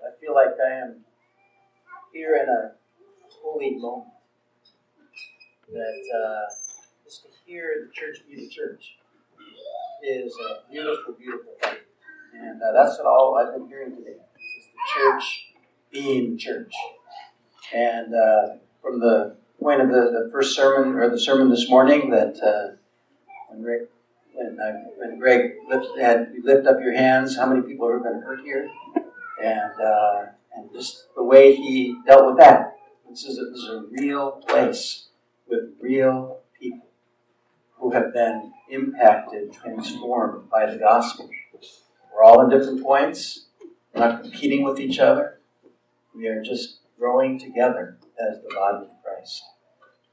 I feel like I am here in a holy moment. That uh, just to hear the church be the church is a beautiful, beautiful thing. And uh, that's what all I've been hearing today is the church being the church. And uh, from the point of the, the first sermon or the sermon this morning, that uh, when Rick, when, uh, when Greg lift, had you lift up your hands, how many people have been hurt here? And uh, and just the way he dealt with that. This is a, this is a real place with real people who have been impacted, transformed by the gospel. We're all in different points. We're not competing with each other. We are just growing together as the body of Christ.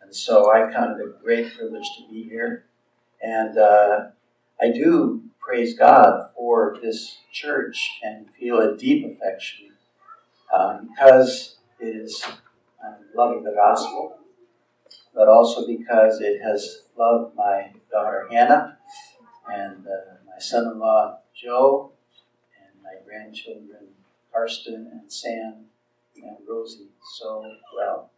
And so I count it a great privilege to be here. And uh, I do praise God for this church and feel a deep affection um, because it is um, loving the gospel, but also because it has loved my daughter Hannah and uh, my son in law Joe and my grandchildren Karsten and Sam and Rosie so well.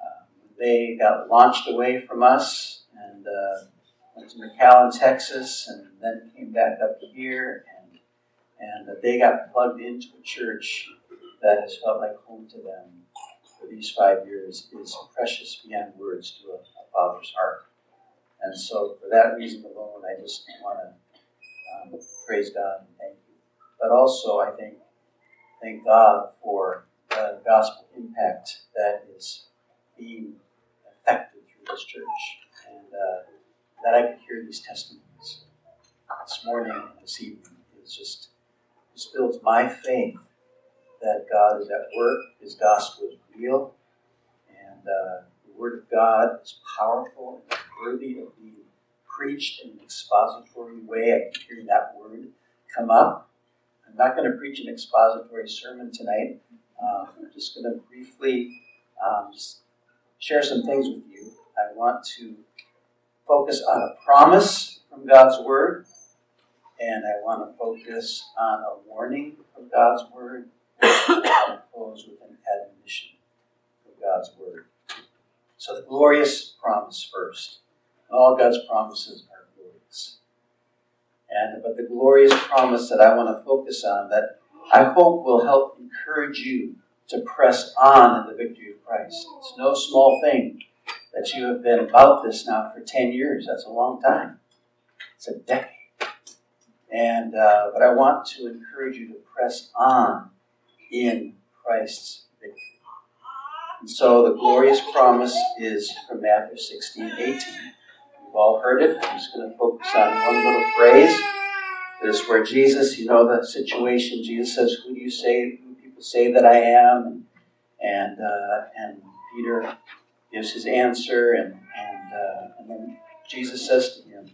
Um, they got launched away from us and uh, went to McAllen, Texas, and then came back up here, and and they got plugged into a church that has felt like home to them for these five years is precious beyond words to a, a father's heart. And so, for that reason alone, I just want to um, praise God and thank you. But also, I think thank God for the gospel impact that is being affected through this church, and uh, that I could hear these testimonies this morning and this evening. It's just builds my faith that God is at work, His gospel is real, and uh, the Word of God is powerful and worthy of being preached in an expository way. I keep hearing that word come up. I'm not going to preach an expository sermon tonight. Uh, I'm just going to briefly um, just share some things with you. I want to focus on a promise from God's Word, and I want to focus on a warning from God's Word, and close with an admonition from God's Word. So, the glorious promise first. All God's promises are glorious. And, but the glorious promise that I want to focus on, that I hope will help encourage you to press on in the victory of Christ. It's no small thing that you have been about this now for 10 years. That's a long time. It's a decade. And, uh, but I want to encourage you to press on in Christ's victory. And so the glorious promise is from Matthew 16, 18. You've all heard it. I'm just going to focus on one little phrase. This is where Jesus, you know the situation. Jesus says, Who do you say, who people say that I am? And, uh, and Peter gives his answer, and, and, uh, and then Jesus says to him,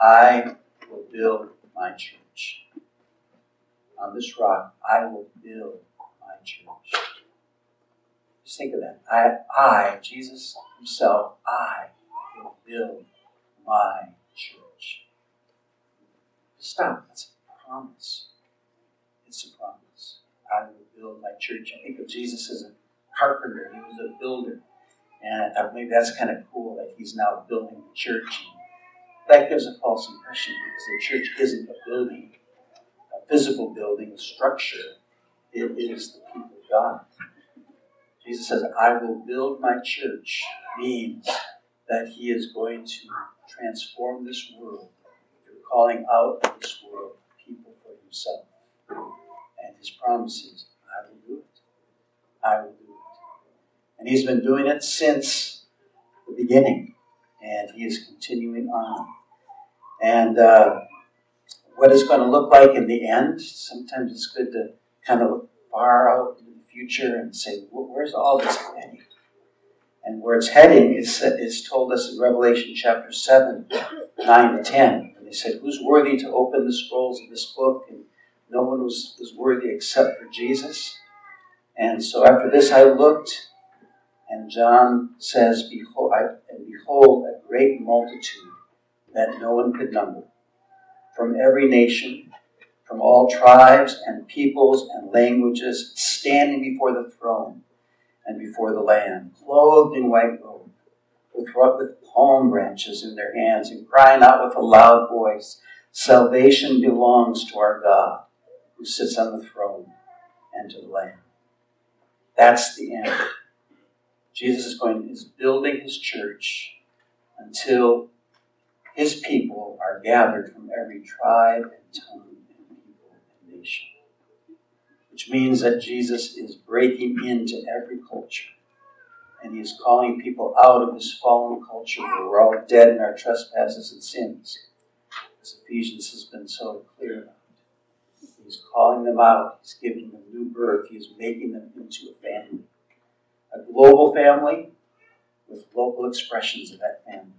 I will build my church. On this rock, I will build my church. Just think of that. I, I, Jesus Himself, I will build my church. Stop. That's a promise. It's a promise. I will build my church. I think of Jesus as a carpenter. He was a builder. And I thought maybe that's kind of cool that he's now building the church. That gives a false impression because the church isn't a building, a physical building, a structure. It is the people of God. Jesus says, I will build my church, means that he is going to transform this world through calling out of this world people for himself. And his promises, I will do it. I will. And he's been doing it since the beginning. And he is continuing on. And uh, what it's going to look like in the end, sometimes it's good to kind of look far out into the future and say, where's all this heading? And where it's heading is, is told us in Revelation chapter 7, 9 to 10. And they said, Who's worthy to open the scrolls of this book? And no one was, was worthy except for Jesus. And so after this I looked, and John says, Behold, and behold, a great multitude that no one could number, from every nation, from all tribes and peoples and languages, standing before the throne and before the Lamb, clothed in white robe, with, with palm branches in their hands, and crying out with a loud voice, Salvation belongs to our God, who sits on the throne, and to the Lamb. That's the end. Jesus is going is building his church until his people are gathered from every tribe and tongue and people and nation. Which means that Jesus is breaking into every culture. And he is calling people out of this fallen culture where we're all dead in our trespasses and sins. As Ephesians has been so clear about. He's calling them out. He's giving them new birth. He's making them into a family. A global family with local expressions of that family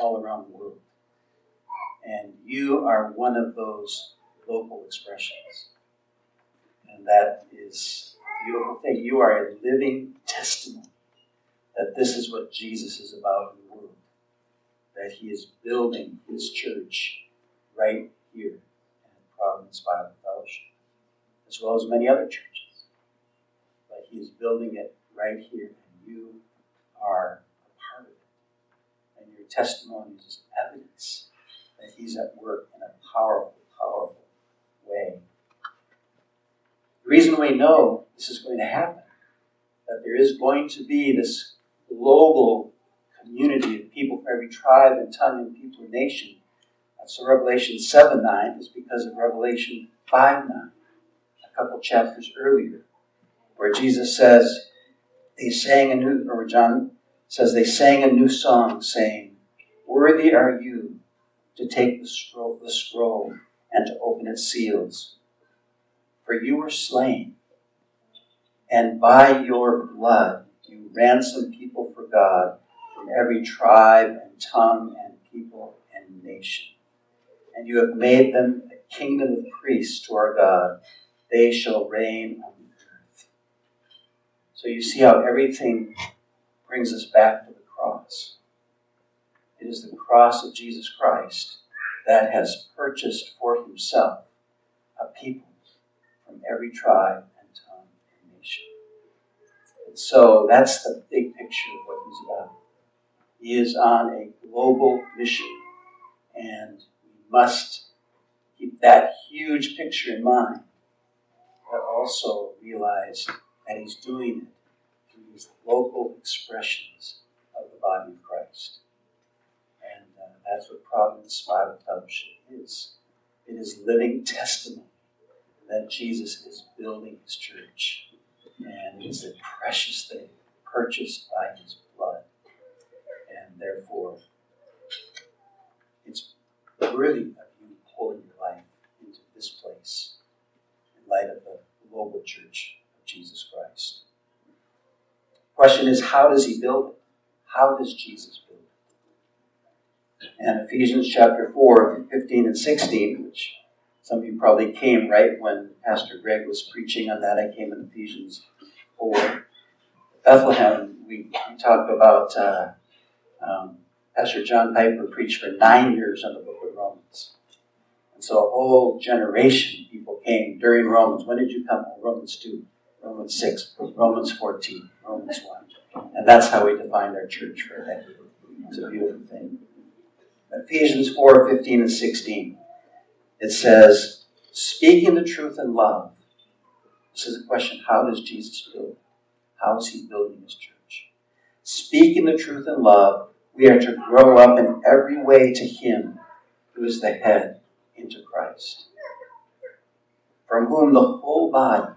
all around the world. And you are one of those local expressions. And that is a beautiful thing. You are a living testimony that this is what Jesus is about in the world. That he is building his church right here at Providence Bible Fellowship, as well as many other churches. But he is building it right here, and you are a part of it. And your testimony is evidence that He's at work in a powerful, powerful way. The reason we know this is going to happen, that there is going to be this global community of people from every tribe and tongue and people and nation. That's so Revelation 7 9 is because of Revelation 5 9, a couple chapters earlier, where Jesus says, they sang a new, or John says, they sang a new song saying, Worthy are you to take the scroll, the scroll and to open its seals. For you were slain, and by your blood you ransomed people for God from every tribe and tongue and people and nation. And you have made them a kingdom of priests to our God. They shall reign on. So you see how everything brings us back to the cross. It is the cross of Jesus Christ that has purchased for himself a people from every tribe and tongue and nation. And so that's the big picture of what he's about. He is on a global mission, and we must keep that huge picture in mind, but also realize that he's doing it through these local expressions of the body of Christ. And uh, that's what Providence Bible Fellowship is. It is living testimony that Jesus is building his church. And it is a precious thing purchased by his blood. And therefore, it's worthy of you pulling your life into this place in light of the global church Jesus Christ. Question is, how does he build it? How does Jesus build it? and Ephesians chapter 4, 15 and 16, which some of you probably came right when Pastor Greg was preaching on that. I came in Ephesians 4. Bethlehem, we, we talked about uh, um, Pastor John Piper preached for nine years on the book of Romans. And so a whole generation of people came during Romans. When did you come? Romans 2, Romans 6, Romans 14, Romans 1. And that's how we defined our church for a. It's a beautiful thing. Ephesians 4 15 and 16. It says, Speaking the truth in love. This is a question how does Jesus build? How is he building his church? Speaking the truth in love, we are to grow up in every way to him who is the head, into Christ, from whom the whole body,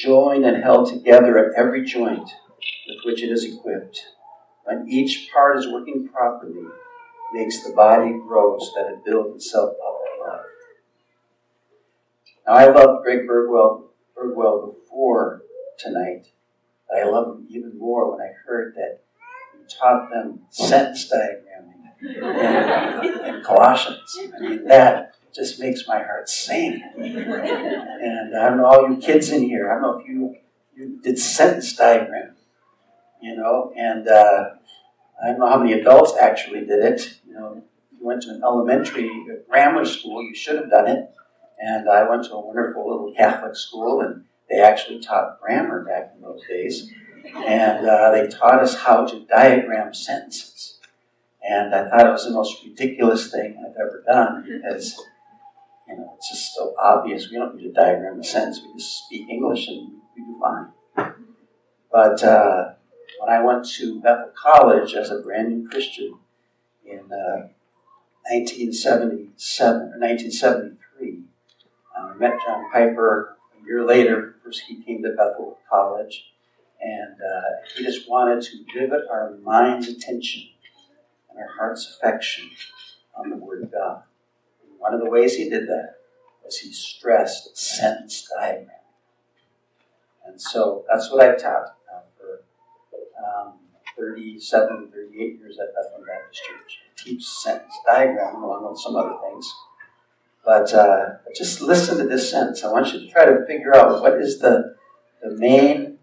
joined and held together at every joint with which it is equipped, when each part is working properly, makes the body grow so that it builds itself up in love. Now, I loved Greg Burwell, Burwell before tonight. but I love him even more when I heard that you taught them sentence diagramming in, Colossians. I mean, that just makes my heart sing. And I don't know, all you kids in here, I don't know if you, you did sentence diagram, you know, and uh, I don't know how many adults actually did it, you know, you went to an elementary grammar school, you should have done it. And I went to a wonderful little Catholic school, and they actually taught grammar back in those days. And uh, they taught us how to diagram sentences. And I thought it was the most ridiculous thing I've ever done because, you know, it's just so obvious. We don't need to diagram a sentence. We just speak English and we do fine. But uh, when I went to Bethel College as a brand new Christian in uh, 1977 or 1973, uh, I met John Piper a year later. First, he came to Bethel College, and uh, he just wanted to rivet our mind's attention and our heart's affection on the Word of God. One of the ways he did that was he stressed sentence diagram. And so that's what I've taught uh, for um, 37, 38 years at Bethlehem Baptist Church. I teach sentence diagram along with some other things. But uh, just listen to this sentence. I want you to try to figure out what is the, the main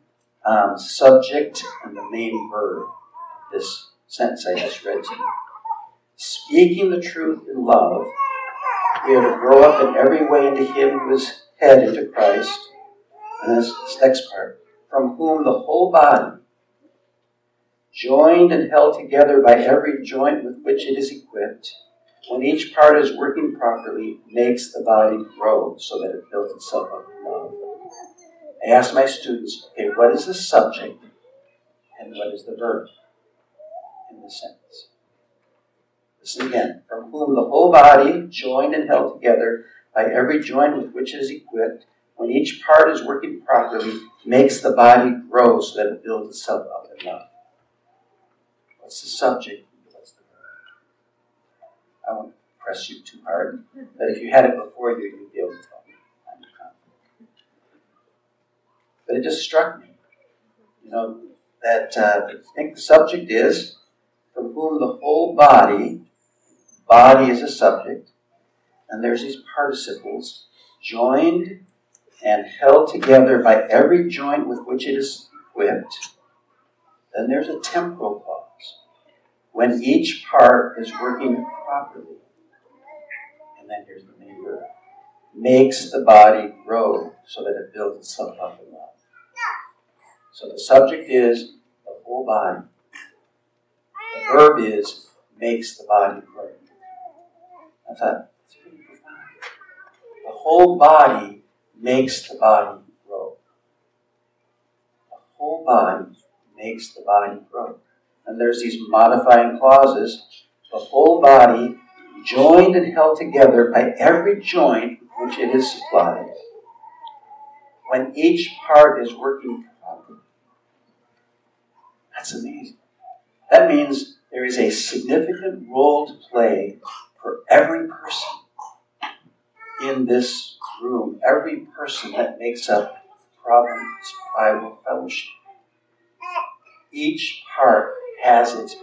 um, subject and the main verb of this sentence I just read to you. Speaking the truth in love, we are to grow up in every way into Him who is head into Christ. And this, this next part, from whom the whole body, joined and held together by every joint with which it is equipped, when each part is working properly, makes the body grow so that it builds itself up in love. I ask my students, okay, what is the subject and what is the verb in the sentence? Listen again. From whom the whole body, joined and held together by every joint with which it is equipped, when each part is working properly, makes the body grow so that it builds itself up in love. What's the subject? What's the? I won't press you too hard, but if you had it before you, you'd be able to tell me. I'm. But it just struck me, you know, that uh, I think the subject is from whom the whole body, body is a subject, and there's these participles, joined and held together by every joint with which it is equipped. Then there's a temporal clause when each part is working properly. And then here's the main makes the body grow so that it builds itself up in love. So the subject is the whole body. The verb is makes the body grow. I thought, that's pretty profound. The whole body makes the body grow. The whole body makes the body grow and there's these modifying clauses, the whole body joined and held together by every joint which it is supplied, when each part is working properly. That's amazing. That means there is a significant role to play for every person in this room, every person that makes up Providence Bible Fellowship. Each part has its,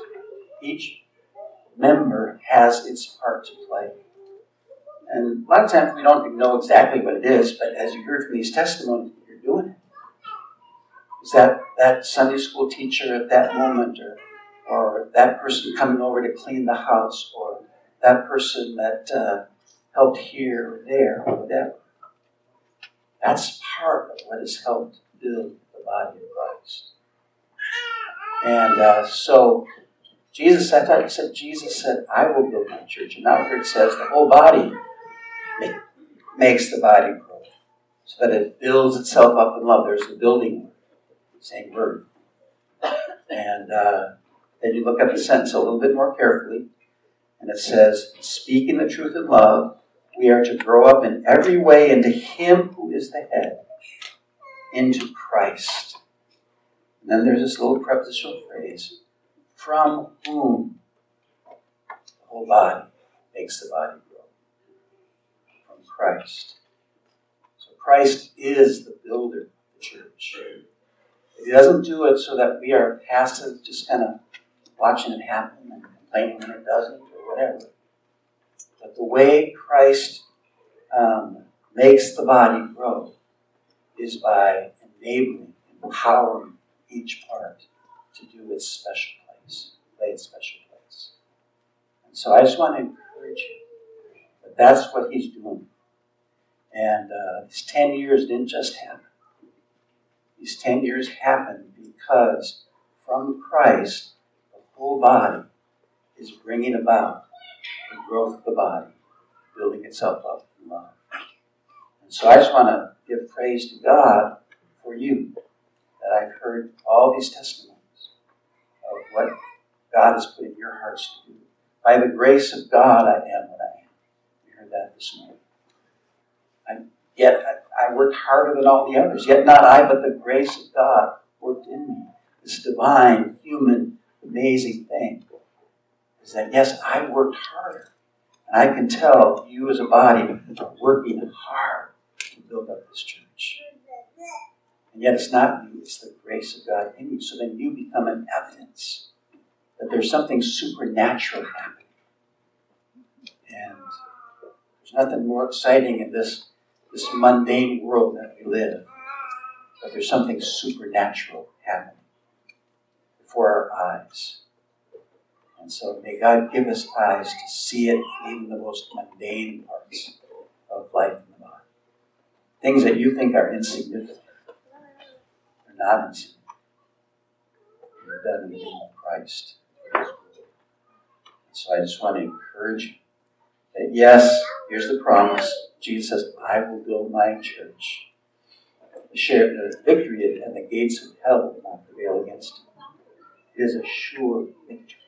each member has its part to play. And a lot of times we don't even know exactly what it is, but as you heard from these testimonies, you're doing it. Is that that Sunday school teacher at that moment, or, or that person coming over to clean the house, or that person that uh, helped here or there, or whatever. That's part of what has helped build the body of Christ. And uh, so Jesus, I thought said Jesus said, I will build my church. And now here it says the whole body make, makes the body grow. So that it builds itself up in love. There's the building same word. And uh, then you look at the sentence a little bit more carefully. And it says, speaking the truth in love, we are to grow up in every way into Him who is the head, into Christ and then there's this little prepositional phrase from whom the whole body makes the body grow. From Christ. So Christ is the builder of the church. He doesn't do it so that we are passive, just kind of watching it happen and complaining when it doesn't whatever. But the way Christ um, makes the body grow is by enabling, empowering, each part to do its special place, play its special place. And so I just want to encourage you. that that's what he's doing. And uh, these 10 years didn't just happen. These 10 years happened because from Christ, the whole body is bringing about growth of the body, building itself up in love. And so I just want to give praise to God for you that I've heard all these testimonies of what God has put in your hearts to do. By the grace of God, I am what I am. You heard that this morning. I, yet I, I worked harder than all the others. Yet not I, but the grace of God worked in me. This divine, human, amazing thing is that yes, I worked harder. And I can tell you as a body are working hard to build up this church. And yet it's not you, it's the grace of God in you. So then you become an evidence that there's something supernatural happening. And there's nothing more exciting in this, this mundane world that we live, but there's something supernatural happening before our eyes. And so may God give us eyes to see it, even the most mundane parts of life in the body. Things that you think are insignificant are not insignificant. They're done in the name of Christ. So I just want to encourage you that yes, here's the promise. Jesus says, I will build my church. The share the victory and the gates of hell will not prevail against it. It is a sure victory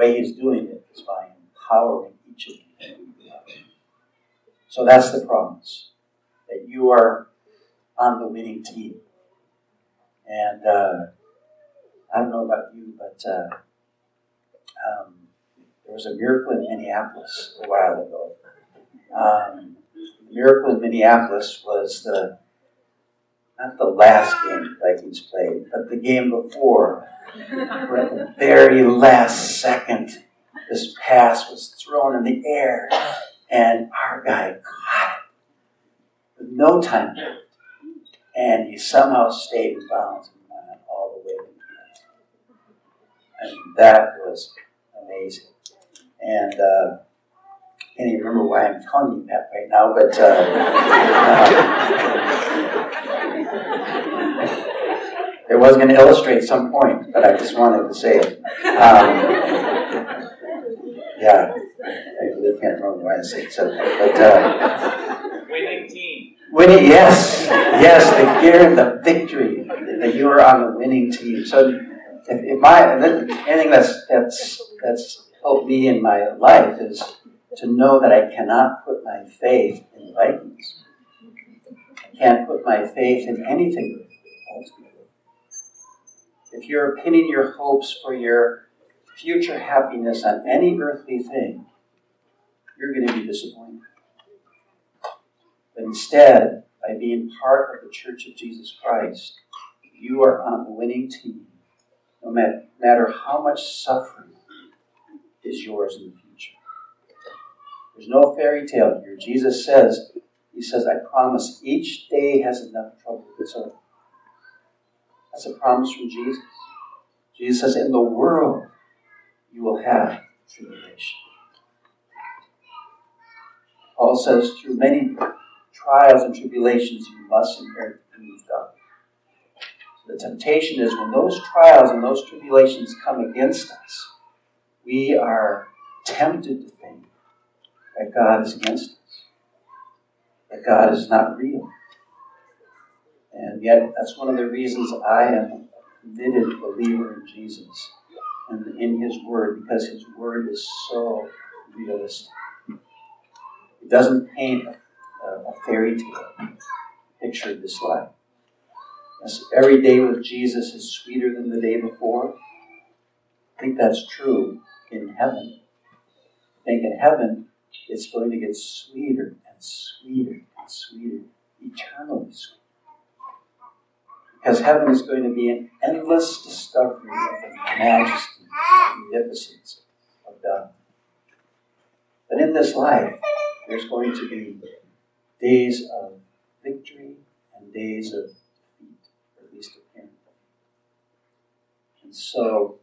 way he's doing it is by empowering each of you So that's the promise that you are on the winning team. And uh, I don't know about you, but uh, um, there was a miracle in Minneapolis a while ago. Um, the miracle in Minneapolis was the not the last game Vikings played, but the game before where at the very last second, this pass was thrown in the air, and our guy caught it with no time left. And he somehow stayed in bounds and went all the way to the end. And that was amazing. And uh, I can't even remember why I'm telling you that right now, but. Uh, uh, it was going to illustrate some point, but I just wanted to say it. Um, yeah, I really can't remember why I said so. But uh, winning team. Winning, yes, yes, the gear and the victory that you are on the winning team. So, if, if my anything that's that's that's helped me in my life is to know that I cannot put my faith in Vikings. I can't put my faith in anything if you're pinning your hopes for your future happiness on any earthly thing, you're going to be disappointed. But instead, by being part of the Church of Jesus Christ, you are on the winning team, no matter how much suffering is yours in the future. There's no fairy tale here. Jesus says, He says, I promise each day has enough trouble of its own. That's a promise from Jesus. Jesus says, In the world you will have tribulation. Paul says, Through many trials and tribulations you must inherit the kingdom of God. So the temptation is when those trials and those tribulations come against us, we are tempted to think that God is against us, that God is not real. And yet, that's one of the reasons I am a committed believer in Jesus and in His Word, because His Word is so realistic. It doesn't paint a, a fairy tale picture of this life. Every day with Jesus is sweeter than the day before. I think that's true in heaven. I think in heaven it's going to get sweeter and sweeter, Because heaven is going to be an endless discovery of the majesty and magnificence of God. But in this life, there's going to be days of victory and days of defeat, at least apparent. And so,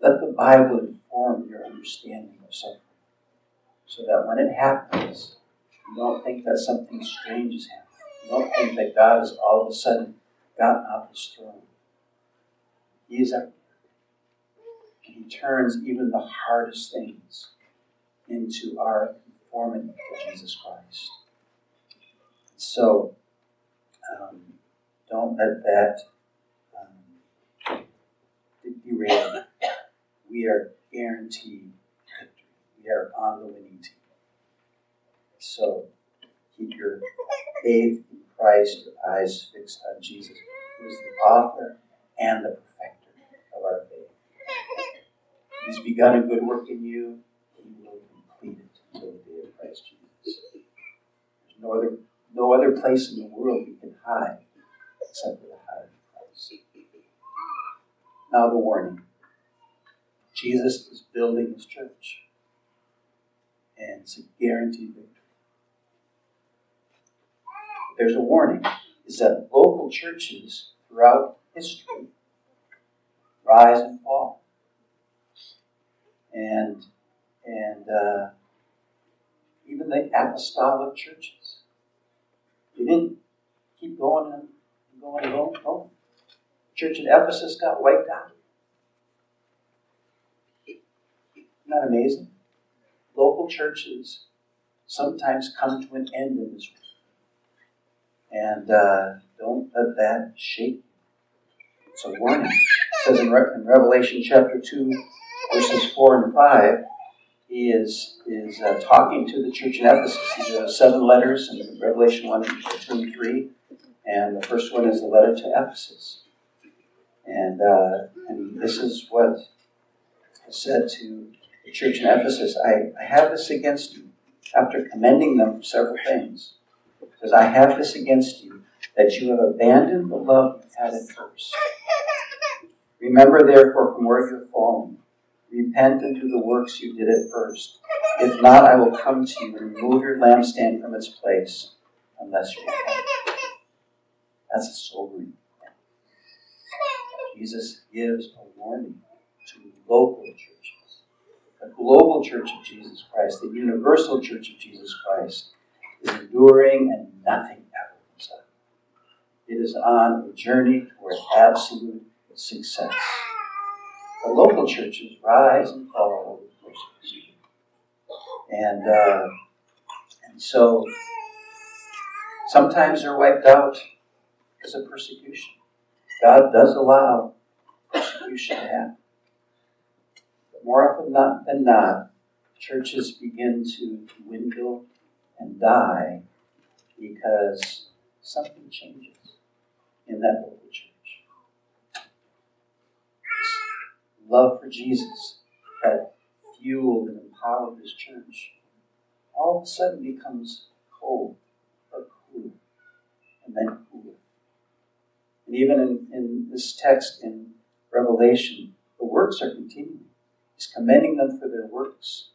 let the Bible inform your understanding of suffering. so that when it happens, you don't think that something strange is happening. You don't think that God is all of a sudden gotten off his throne. He is up and he turns even the hardest things into our conformity to Jesus Christ. So, um, don't let that um, derail. We are guaranteed victory. We are on the winning team. So, keep your faith Christ, your eyes fixed on Jesus, who is the author and the perfecter of our faith. He's begun a good work in you, and he will complete it until the day of Christ Jesus. There's no other, no other place in the world we can hide except for the heart of Christ. Now, the warning Jesus is building his church, and it's a guaranteed victory. There's a warning is that local churches throughout history rise and fall and and uh, even the apostolic churches. They didn't keep going and going and going. The church in Ephesus got wiped out. Isn't that amazing? Local churches sometimes come to an end in this world. And uh, don't let that shake you. It's a warning. It says in, Re- in Revelation chapter 2, verses 4 and 5, he is, is uh, talking to the church in Ephesus. These are seven letters in Revelation 1, 2, and 3. And the first one is the letter to Ephesus. And, uh, and this is what is said to the church in Ephesus I, I have this against you, after commending them for several things. Says, I have this against you, that you have abandoned the love you had at first. Remember, therefore, from where you have fallen Repent and do the works you did at first. If not, I will come to you and remove your lampstand from its place, unless you repent. That's a sobering thing. Jesus gives a warning to local churches. The global church of Jesus Christ, the universal church of Jesus Christ, is enduring and nothing ever comes up. It is on a journey toward absolute success. The local churches rise and fall over the. And, uh, and so sometimes they're wiped out because of persecution. God does allow persecution to happen. But more often than not, churches begin to dwindle and die because something changes in that local church. This love for Jesus that fueled and empowered this church all of a sudden becomes cold or cool and then cooler. And even in, in this text in Revelation, the works are continuing. He's commending them for their works.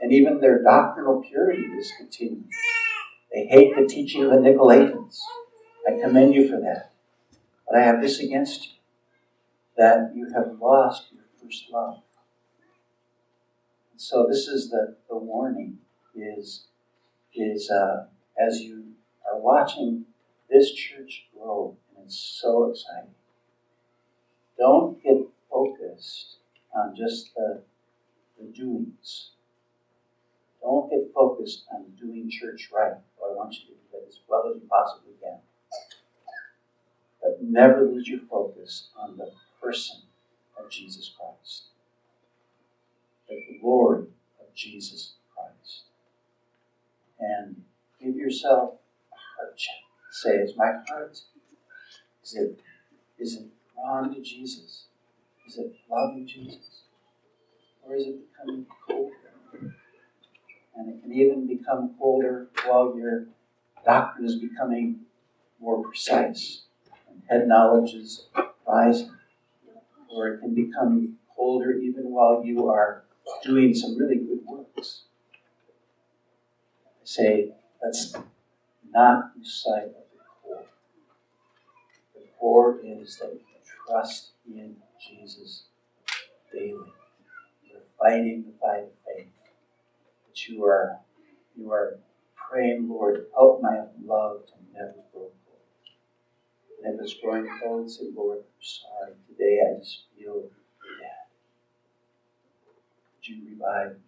And even their doctrinal purity is continuing. They hate the teaching of the Nicolaitans. I commend you for that. But I have this against you that you have lost your first love. And So this is the, the warning is, is uh, as you are watching this church grow, and it's so exciting, don't get focused on just the, the doings. Don't get focused on doing church right. Well, I want you to do that as well as you possibly can. But never lose your focus on the person of Jesus Christ. The glory of Jesus Christ. And give yourself a heart check. Say, is my heart, is it, is it drawn to Jesus? Is it loving Jesus? Or is it becoming colder? And it can even become colder while your doctrine is becoming more precise and head knowledge is rising or it can become colder even while you are doing some really good works. I say, let's not lose sight of the core. The core is that you trust in Jesus daily. You're fighting the fight of faith. You are you are praying, Lord, help my love to never grow cold. And if it's growing cold, say, Lord, I'm sorry. Today I just feel dead. Would you revive me?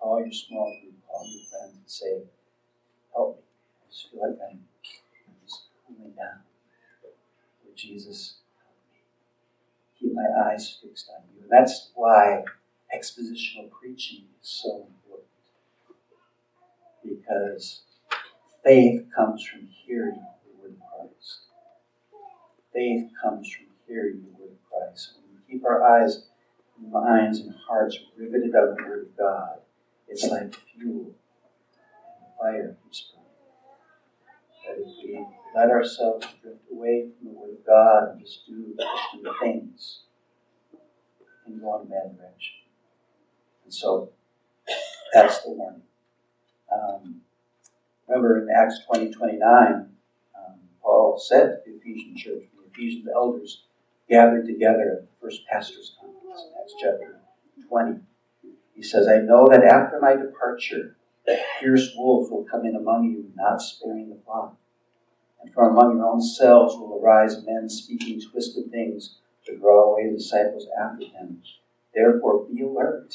Call your small group, call your friends and say, help me. I just feel like I'm just cooling down. Lord Jesus, help me. Keep my eyes fixed on you. And that's why expositional preaching is so important. Because faith comes from hearing the word of Christ. Faith comes from hearing the word of Christ. When we keep our eyes, and minds, and hearts riveted on the word of God, it's like fuel and fire keeps burning. That if we let ourselves drift away from the word of God and just do, just do things, can go in a bad direction. And so that's the warning. Um, remember in Acts 20 29, um, Paul said to the Ephesian church, the Ephesian elders gathered together at the first pastor's conference in Acts chapter 20. He says, I know that after my departure, fierce wolves will come in among you, not sparing the flock. And from among your own selves will arise men speaking twisted things to draw away the disciples after them. Therefore, be alert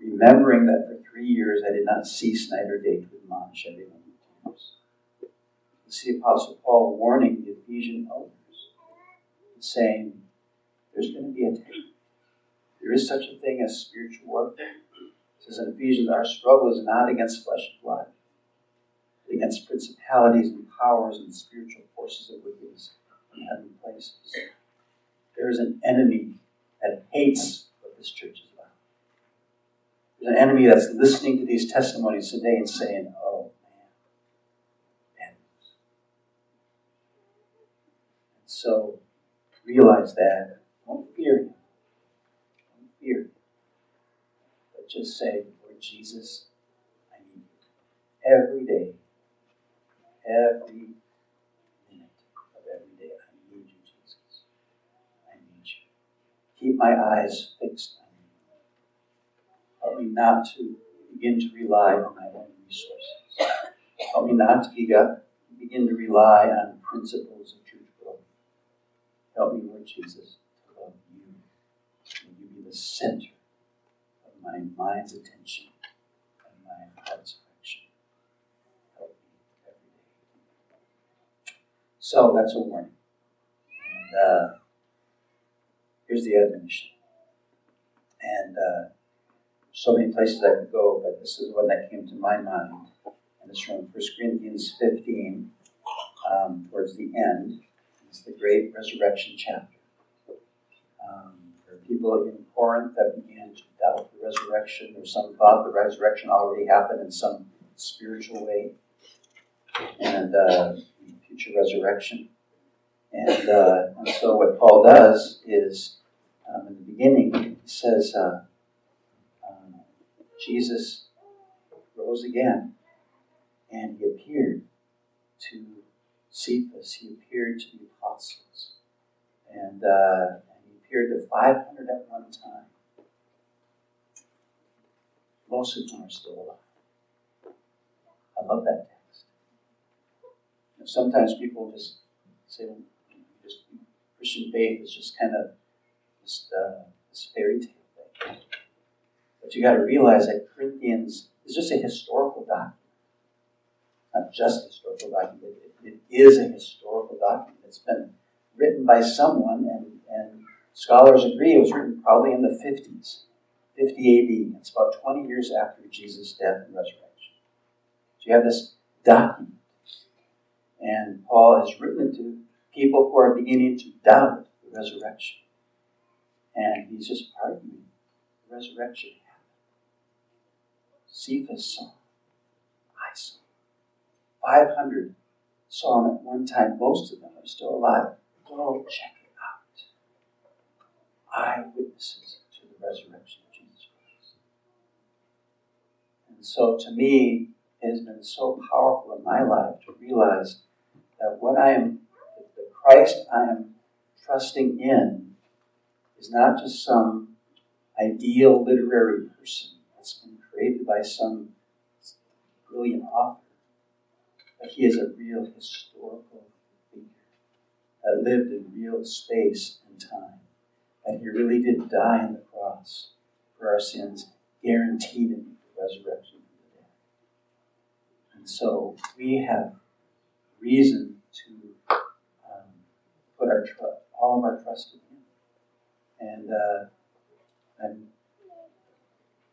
remembering that for three years I did not cease night or day to admonish everyone with tears. It's the Apostle Paul warning the Ephesian elders, saying, There's going to be a time. There is such a thing as spiritual warfare. It says in Ephesians, Our struggle is not against flesh and blood, but against principalities and powers and spiritual forces of wickedness in heavenly places. There is an enemy that hates what this church is there's an enemy that's listening to these testimonies today and saying, oh, man. And so realize that. Don't fear him. Don't fear him. But just say, Lord Jesus, I need you. Every day, every minute of every day, I need you, Jesus. I need you. Keep my eyes fixed Me not to begin to rely on my own resources. Help me not to begin to rely on principles of truth growth. Help me, Lord Jesus, to love you. May you be the center of my mind's attention and my heart's affection. Help me every day. So that's a warning. And uh, here's the admonition. And uh, so many places I could go, but this is one that came to my mind. And it's from 1 Corinthians 15, um, towards the end. It's the great resurrection chapter. Um, there are people in Corinth that began to doubt the resurrection, or some thought the resurrection already happened in some spiritual way, and uh, future resurrection. And, uh, and so what Paul does is, um, in the beginning, he says, uh, Jesus rose again and he appeared to Cephas, he appeared to the apostles, and, uh, and he appeared to 500 at one time. Most of them are still alive. I love that text. Know, sometimes people just say, well, just Christian faith is just kind of just uh, this fairy tale. But you got to realize that Corinthians is just a historical document. Not just a historical document, it, it is a historical document. It's been written by someone, and, and scholars agree it was written probably in the 50s, 50 AD. It's about 20 years after Jesus' death and resurrection. So you have this document. And Paul has written it to people who are beginning to doubt the resurrection. And he's just arguing the resurrection Cephas saw. I saw. 500 saw him at one time. Most of them are still alive. Go check it out. Eyewitnesses to the resurrection of Jesus Christ. And so to me, it has been so powerful in my life to realize that what I am, the Christ I am trusting in, is not just some ideal literary person created by some brilliant author, but he is a real historical figure that lived in real space and time. And he really did die on the cross for our sins, guaranteed in the resurrection the dead. And so we have reason to um, put our tr- all of our trust in him. And, uh, and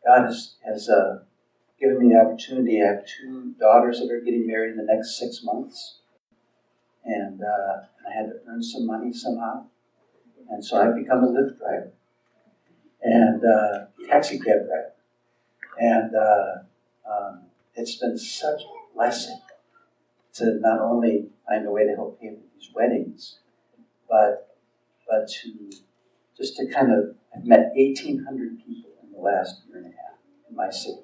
God has, has uh, given me the opportunity. I have two daughters that are getting married in the next six months. And, uh, I had to earn some money somehow. And so I've become a Lyft driver and uh, taxi cab driver. And uh, um, it's been such a blessing to not only find a way to help pay for these weddings, but but to just to kind of I've met 1,800 people in the last year and a half in my city,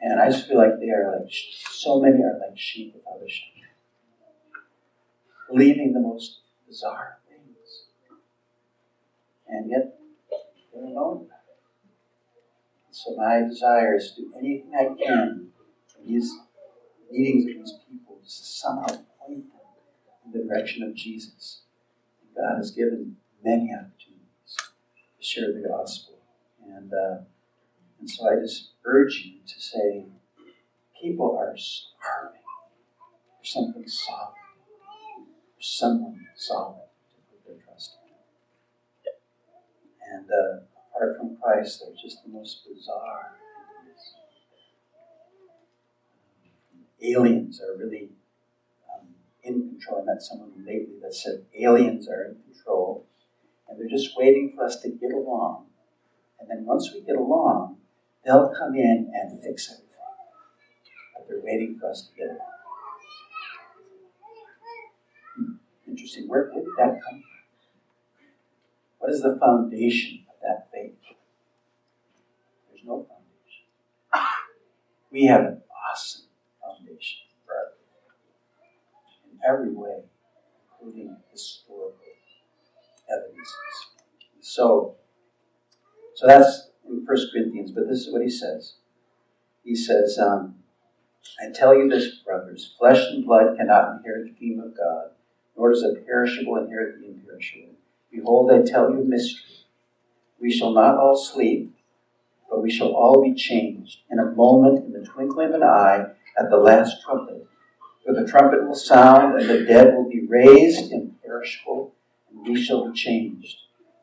and I just feel like they are like so many are like sheep without a shepherd, believing the most bizarre things, and yet they don't know about it. So my desire is to do anything I can in these meetings of these people to somehow point them in the direction of Jesus. God has given many opportunities to share the gospel. And, uh, and so I just urge you to say, people are starving for something solid, for someone solid to put their trust in. And uh, apart from Christ, they're just the most bizarre. Aliens are really in control. I met someone lately that said aliens are in control and they're just waiting for us to get along. And then once we get along, they'll come in and fix everything. But they're waiting for us to get along. Hmm. Interesting. Where, where did that come from? What is the foundation of that faith? There's no foundation. We have an awesome foundation for everything. In every way, including historical evidences. So, so that's in 1 Corinthians, but this is what he says. He says, um, I tell you this, brothers, flesh and blood cannot inherit the kingdom of God, nor does a perishable inherit the imperishable. Behold, I tell you a mystery. We shall not all sleep, but we shall all be changed in a moment, in the twinkling of an eye, at the last trumpet. For the trumpet will sound, and the dead will be raised imperishable, and we shall be changed.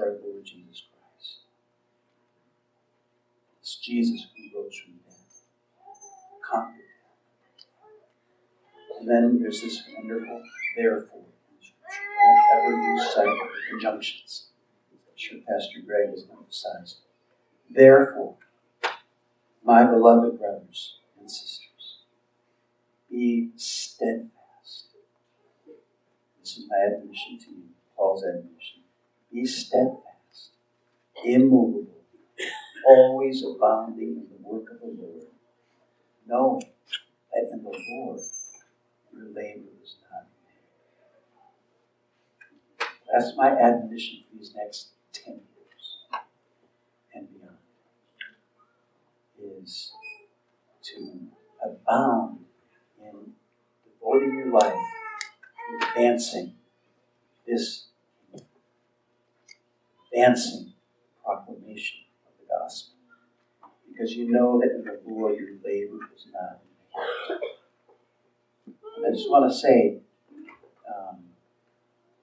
our Lord Jesus Christ. It's Jesus who rose from death, conquered death. And then there's this wonderful therefore in Scripture. Don't ever lose sight of the conjunctions. I'm sure Pastor Greg has emphasized. Therefore, my beloved brothers and sisters, be steadfast. This is my admonition to you, Paul's admonition. Be steadfast, immovable, always abounding in the work of the Lord, knowing that in the Lord your labor is not in vain. That's my admonition for these next 10 years and beyond, is to abound in devoting your life to advancing this, advancing proclamation of the gospel. Because you know that in the Lord your labor is not in vain. And I just want to say, um,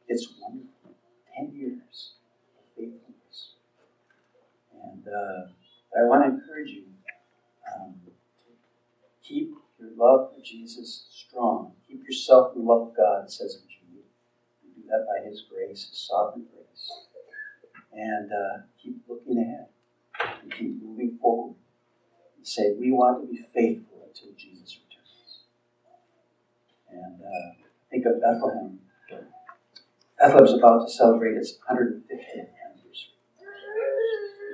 it's wonderful. Ten years of faithfulness. And uh, I want to encourage you um, keep your love for Jesus strong. Keep yourself in love of God, says in Jude. You do that by His grace, His sovereign grace. And uh, keep looking ahead and keep moving forward. and say, We want to be faithful until Jesus returns. And uh, think of Bethlehem. Bethlehem's about to celebrate its 150th anniversary.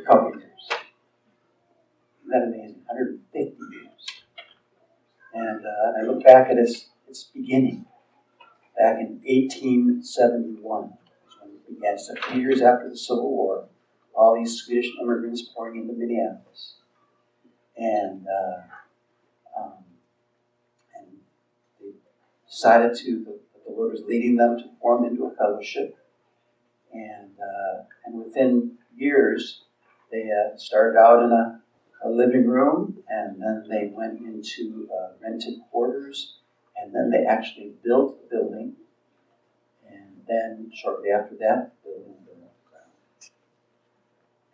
Couple years. Isn't that amazing? 150 years. And, uh, and I look back at its, its beginning, back in 1871 began a few years after the Civil War, all these Swedish immigrants pouring into Minneapolis. And, uh, um, and they decided to, the, the Lord was leading them to form into a fellowship. And, uh, and within years, they uh, started out in a, a, living room, and then they went into uh, rented quarters, and then they actually built the building then, shortly after that, the burned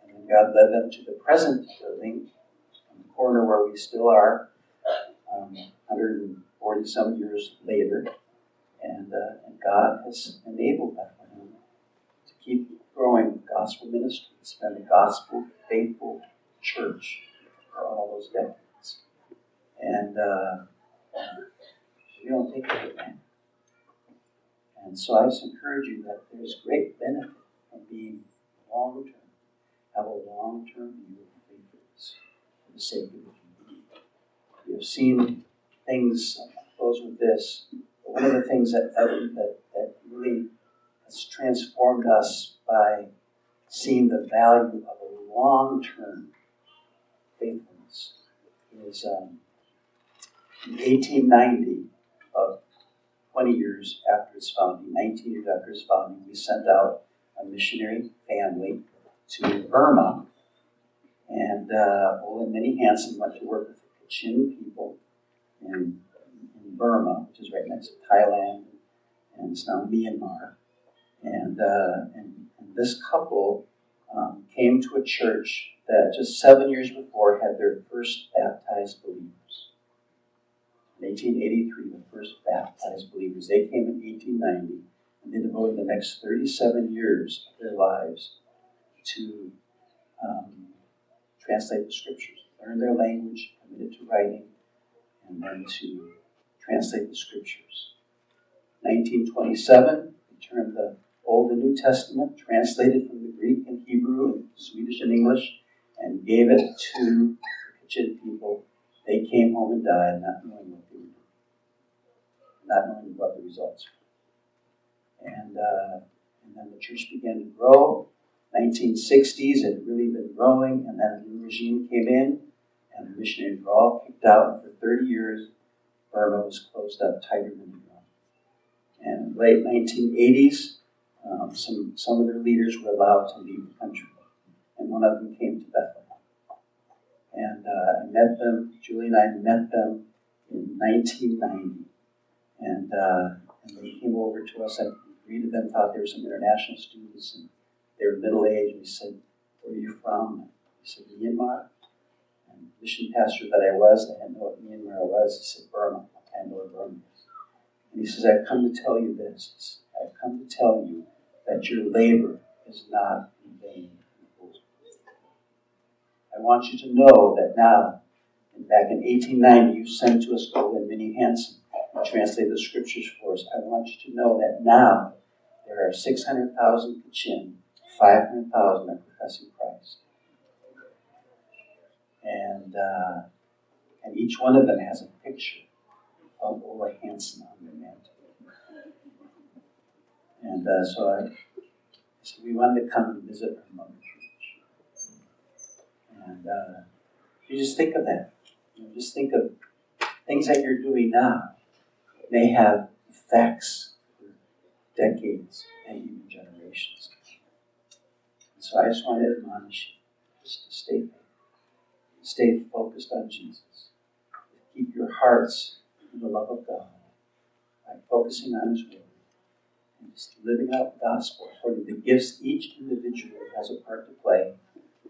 And then God led them to the present building, on the corner where we still are, um, 140 some years later. And, uh, and God has enabled Bethlehem to keep growing gospel ministry. It's been a gospel faithful church for all those decades. And uh, we don't take it for granted. And so I just encourage you that there's great benefit from being long term, have a long term view of faithfulness for the sake of the community. We have seen things, I'll close with this. One of the things that, that, that really has transformed us by seeing the value of a long term faithfulness is um, in 1890, of 20 years after its founding, 19 years after its founding, we sent out a missionary family to Burma. And uh, Olin Minnie Hanson went to work with the Kachin people in, in Burma, which is right next to Thailand, and it's now Myanmar. And, uh, and, and, this couple um, came to a church that just seven years before had their first baptized believers. In 1883, the first baptized believers. They came in 1890, and they devoted the next 37 years of their lives to um, translate the scriptures, learn their language, committed to writing, and then to translate the scriptures. 1927, they turned the Old and New Testament, translated from the Greek and Hebrew and Swedish and English, and gave it to the Kachin people. They came home and died not knowing not knowing what the results were. And, uh, and then the church began to grow. 1960s, it had really been growing, and then a new regime came in, and the missionaries were all kicked out. For 30 years, Burma was closed up tighter than drum. And late 1980s, um, some, some of their leaders were allowed to leave the country, and one of them came to Bethlehem. And uh, I met them, Julie and I met them in 1990 and, uh, and they came over to us. I greeted them, thought they were some international students, and they were middle aged. And we said, Where are you from? He said, Myanmar. And mission pastor that I was, I didn't know what Myanmar was. He said, Burma. I know what Burma is. And he says, I've come to tell you this. I've come to tell you that your labor is not in vain. I want you to know that now, back in 1890, you sent to us Olin Minnie Hanson translate the scriptures for us, I want you to know that now there are 600,000 Kachin, 500,000 are professing Christ. And, uh, and each one of them has a picture of Ola Hanson on their mantle. And uh, so I so we wanted to come and visit our mother church. And uh, you just think of that. You know, just think of things that you're doing now may have effects for decades and even generations. So I just want to admonish you just to stay stay focused on Jesus. Keep your hearts in the love of God by focusing on His Word and just living out the gospel according to the gifts each individual has a part to play.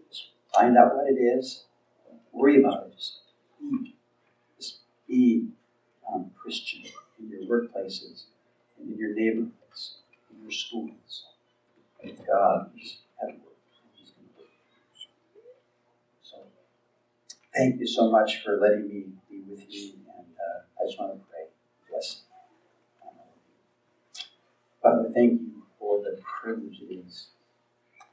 Just find out what it is. Don't worry about it. Just be. Just be um, Christian in your workplaces, and in your neighborhoods, in your schools. And God is at work. He's going to work. So, thank you so much for letting me be with you, and uh, I just want to pray. Bless. Father, thank you for the privilege it is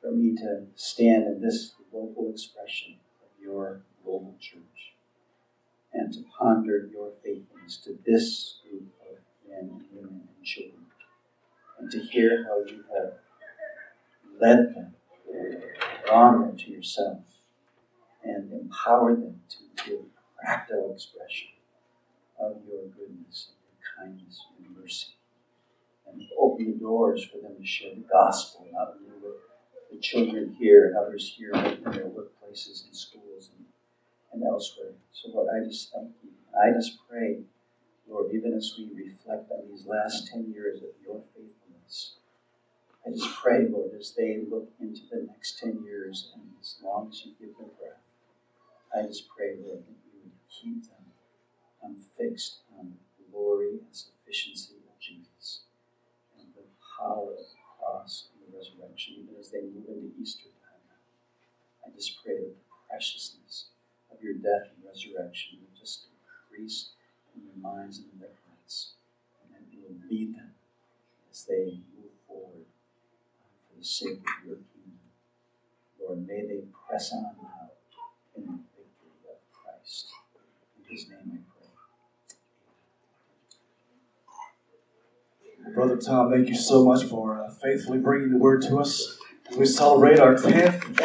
for me to stand in this local expression of your global church and to ponder your faithfulness to this group men and women and children and to hear how you have led them, drawn them to yourself, and empowered them to give practical expression of your goodness, and your kindness, and your mercy. And open the doors for them to share the gospel, not only with the children here and others here in their workplaces and schools and, and elsewhere. So, Lord, I just thank you. I just pray, Lord, even as we reflect on these last 10 years of your faithfulness, I just pray, Lord, as they look into the next 10 years and as long as you give them breath, I just pray, Lord, that you would keep them um, fixed on the glory and sufficiency of Jesus and the power of the cross and the resurrection, even as they move into Easter time. I just pray that the preciousness of your death and resurrection would just increase in their minds and in their hearts, and that you will lead them as they move forward uh, for the sake of your kingdom. Lord, may they press on now in the victory of Christ. In his name I pray. Brother Tom, thank you so much for uh, faithfully bringing the word to us. We celebrate our 10th